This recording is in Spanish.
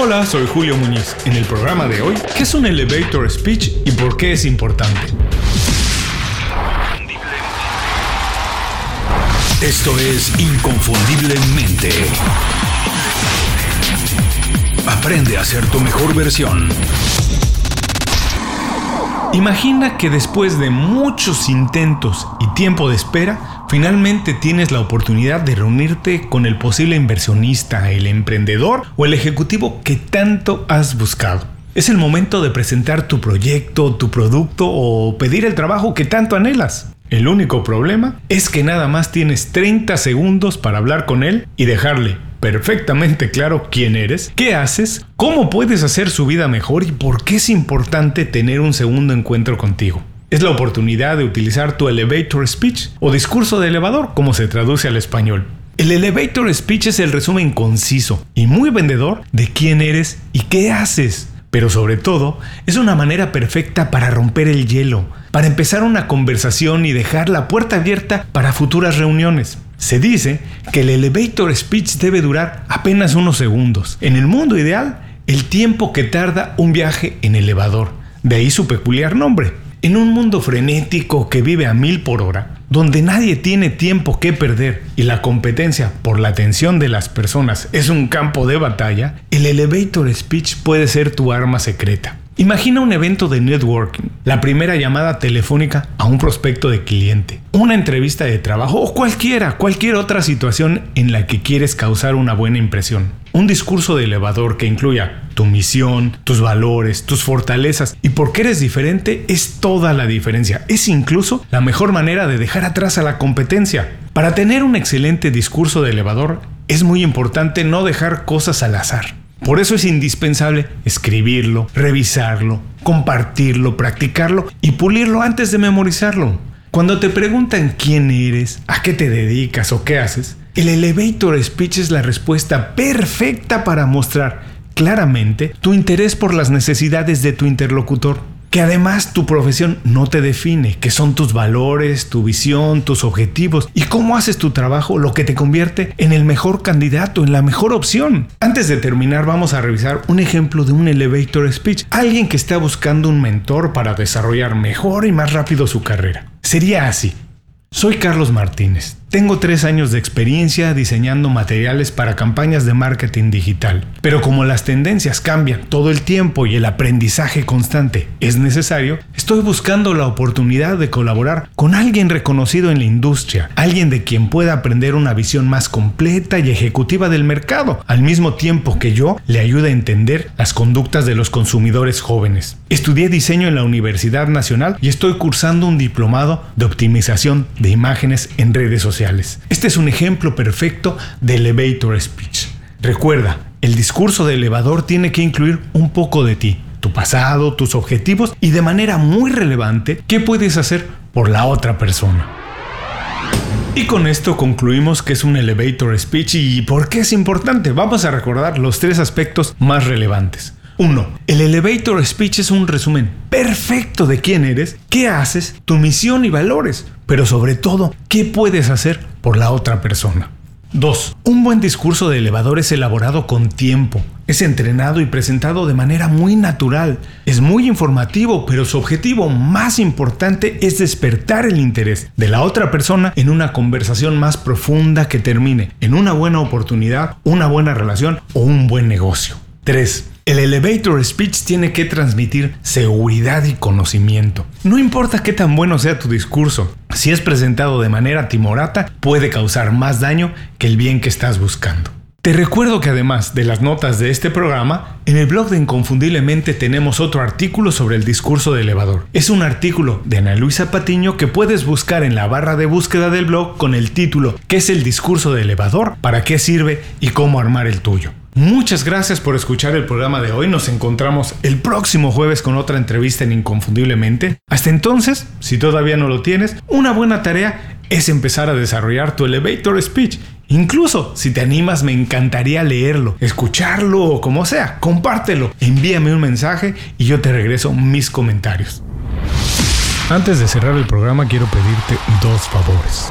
Hola, soy Julio Muñiz. En el programa de hoy, ¿qué es un elevator speech y por qué es importante? Esto es Inconfundiblemente. Aprende a ser tu mejor versión. Imagina que después de muchos intentos y tiempo de espera, finalmente tienes la oportunidad de reunirte con el posible inversionista, el emprendedor o el ejecutivo que tanto has buscado. Es el momento de presentar tu proyecto, tu producto o pedir el trabajo que tanto anhelas. El único problema es que nada más tienes 30 segundos para hablar con él y dejarle perfectamente claro quién eres, qué haces, cómo puedes hacer su vida mejor y por qué es importante tener un segundo encuentro contigo. Es la oportunidad de utilizar tu elevator speech o discurso de elevador, como se traduce al español. El elevator speech es el resumen conciso y muy vendedor de quién eres y qué haces. Pero sobre todo, es una manera perfecta para romper el hielo, para empezar una conversación y dejar la puerta abierta para futuras reuniones. Se dice que el elevator speech debe durar apenas unos segundos. En el mundo ideal, el tiempo que tarda un viaje en elevador. De ahí su peculiar nombre. En un mundo frenético que vive a mil por hora, donde nadie tiene tiempo que perder y la competencia por la atención de las personas es un campo de batalla, el elevator speech puede ser tu arma secreta. Imagina un evento de networking, la primera llamada telefónica a un prospecto de cliente, una entrevista de trabajo o cualquiera, cualquier otra situación en la que quieres causar una buena impresión. Un discurso de elevador que incluya tu misión, tus valores, tus fortalezas y por qué eres diferente es toda la diferencia. Es incluso la mejor manera de dejar atrás a la competencia. Para tener un excelente discurso de elevador es muy importante no dejar cosas al azar. Por eso es indispensable escribirlo, revisarlo, compartirlo, practicarlo y pulirlo antes de memorizarlo. Cuando te preguntan quién eres, a qué te dedicas o qué haces, el elevator speech es la respuesta perfecta para mostrar claramente tu interés por las necesidades de tu interlocutor que además tu profesión no te define, que son tus valores, tu visión, tus objetivos y cómo haces tu trabajo lo que te convierte en el mejor candidato, en la mejor opción. Antes de terminar vamos a revisar un ejemplo de un elevator speech, alguien que está buscando un mentor para desarrollar mejor y más rápido su carrera. Sería así. Soy Carlos Martínez. Tengo tres años de experiencia diseñando materiales para campañas de marketing digital, pero como las tendencias cambian todo el tiempo y el aprendizaje constante es necesario, estoy buscando la oportunidad de colaborar con alguien reconocido en la industria, alguien de quien pueda aprender una visión más completa y ejecutiva del mercado, al mismo tiempo que yo le ayude a entender las conductas de los consumidores jóvenes. Estudié diseño en la Universidad Nacional y estoy cursando un diplomado de optimización de imágenes en redes sociales este es un ejemplo perfecto de elevator speech. Recuerda, el discurso de elevador tiene que incluir un poco de ti, tu pasado, tus objetivos y de manera muy relevante, qué puedes hacer por la otra persona. Y con esto concluimos que es un elevator speech y por qué es importante. Vamos a recordar los tres aspectos más relevantes. 1. El elevator speech es un resumen perfecto de quién eres, qué haces, tu misión y valores, pero sobre todo, qué puedes hacer por la otra persona. 2. Un buen discurso de elevador es elaborado con tiempo, es entrenado y presentado de manera muy natural, es muy informativo, pero su objetivo más importante es despertar el interés de la otra persona en una conversación más profunda que termine en una buena oportunidad, una buena relación o un buen negocio. 3. El elevator speech tiene que transmitir seguridad y conocimiento. No importa qué tan bueno sea tu discurso, si es presentado de manera timorata, puede causar más daño que el bien que estás buscando. Te recuerdo que además de las notas de este programa, en el blog de Inconfundiblemente tenemos otro artículo sobre el discurso de elevador. Es un artículo de Ana Luisa Patiño que puedes buscar en la barra de búsqueda del blog con el título ¿Qué es el discurso de elevador? ¿Para qué sirve? y cómo armar el tuyo. Muchas gracias por escuchar el programa de hoy. Nos encontramos el próximo jueves con otra entrevista en Inconfundiblemente. Hasta entonces, si todavía no lo tienes, una buena tarea es empezar a desarrollar tu elevator speech. Incluso si te animas, me encantaría leerlo, escucharlo o como sea. Compártelo, envíame un mensaje y yo te regreso mis comentarios. Antes de cerrar el programa quiero pedirte dos favores.